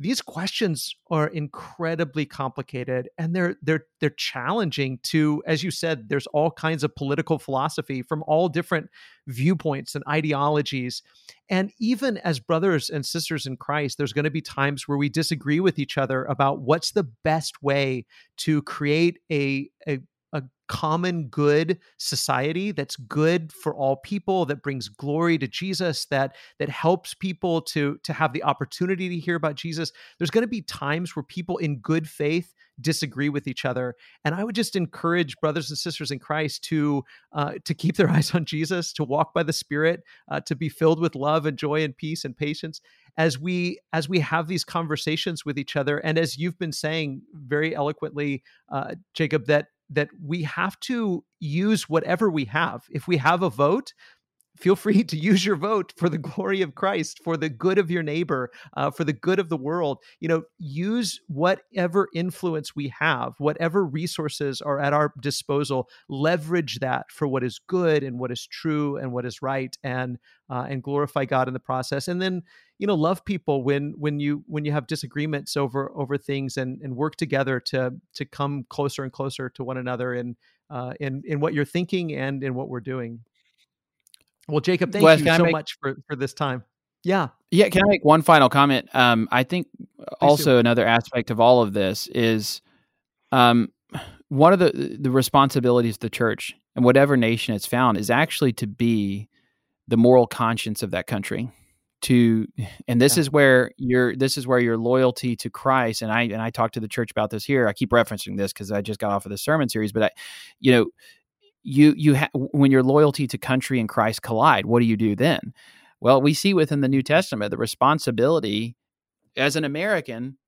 [SPEAKER 1] These questions are incredibly complicated and they're they're they're challenging to as you said there's all kinds of political philosophy from all different viewpoints and ideologies. And even as brothers and sisters in Christ there's going to be times where we disagree with each other about what's the best way to create a a a common good society that's good for all people that brings glory to Jesus that that helps people to to have the opportunity to hear about Jesus. There's going to be times where people in good faith disagree with each other and i would just encourage brothers and sisters in christ to uh, to keep their eyes on jesus to walk by the spirit uh, to be filled with love and joy and peace and patience as we as we have these conversations with each other. And as you've been saying very eloquently uh, jacob that that we have to use whatever we have if we have a vote feel free to use your vote for the glory of Christ, for the good of your neighbor, uh, for the good of the world. You know, use whatever influence we have, whatever resources are at our disposal. Leverage that for what is good and what is true and what is right, and uh, and glorify God in the process. And then, you know love people when when you when you have disagreements over over things and and work together to to come closer and closer to one another in uh, in in what you're thinking and in what we're doing. Well, Jacob, thank Wes, you so make, much for for this time. Yeah,
[SPEAKER 2] yeah. Can I make one final comment? Um, I think Please also do. another aspect of all of this is, um, one of the the responsibilities of the church and whatever nation it's found is actually to be the moral conscience of that country to and this yeah. is where your this is where your loyalty to Christ and I and I talked to the church about this here. I keep referencing this because I just got off of the sermon series, but I, you know, you you ha- when your loyalty to country and Christ collide, what do you do then? Well, we see within the New Testament the responsibility as an American.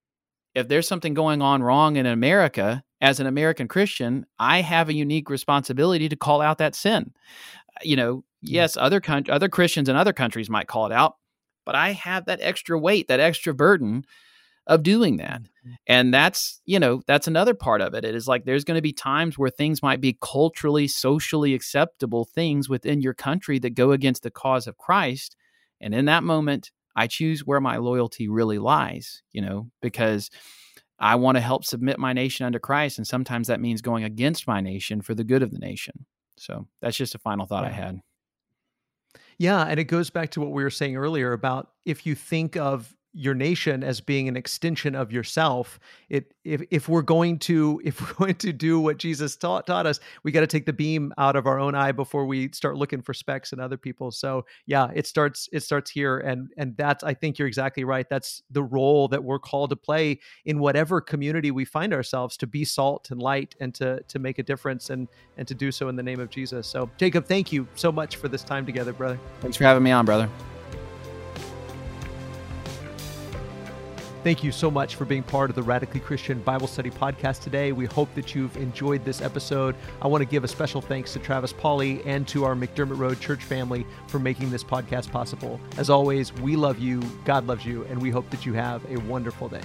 [SPEAKER 2] If there's something going on wrong in America, as an American Christian, I have a unique responsibility to call out that sin. You know, yes, other con- other Christians in other countries might call it out, but I have that extra weight, that extra burden of doing that. Mm-hmm. And that's, you know, that's another part of it. It is like there's going to be times where things might be culturally, socially acceptable things within your country that go against the cause of Christ. And in that moment, I choose where my loyalty really lies, you know, because I want to help submit my nation under Christ. And sometimes that means going against my nation for the good of the nation. So that's just a final thought I had.
[SPEAKER 1] Yeah, and it goes back to what we were saying earlier about if you think of your nation as being an extension of yourself it if, if we're going to if we're going to do what jesus taught, taught us we got to take the beam out of our own eye before we start looking for specks in other people. So yeah it starts it starts here and and that's i think you're exactly right. That's the role that we're called to play in whatever community we find ourselves to be salt and light and to to make a difference and and to do so in the name of jesus. So jacob thank you so much for this time together brother.
[SPEAKER 2] Thanks for having me on brother
[SPEAKER 1] Thank you so much for being part of the Radically Christian Bible Study podcast today. We hope that you've enjoyed this episode. I want to give a special thanks to Travis Pauley and to our McDermott Road church family for making this podcast possible. As always, we love you, God loves you, and we hope that you have a wonderful day.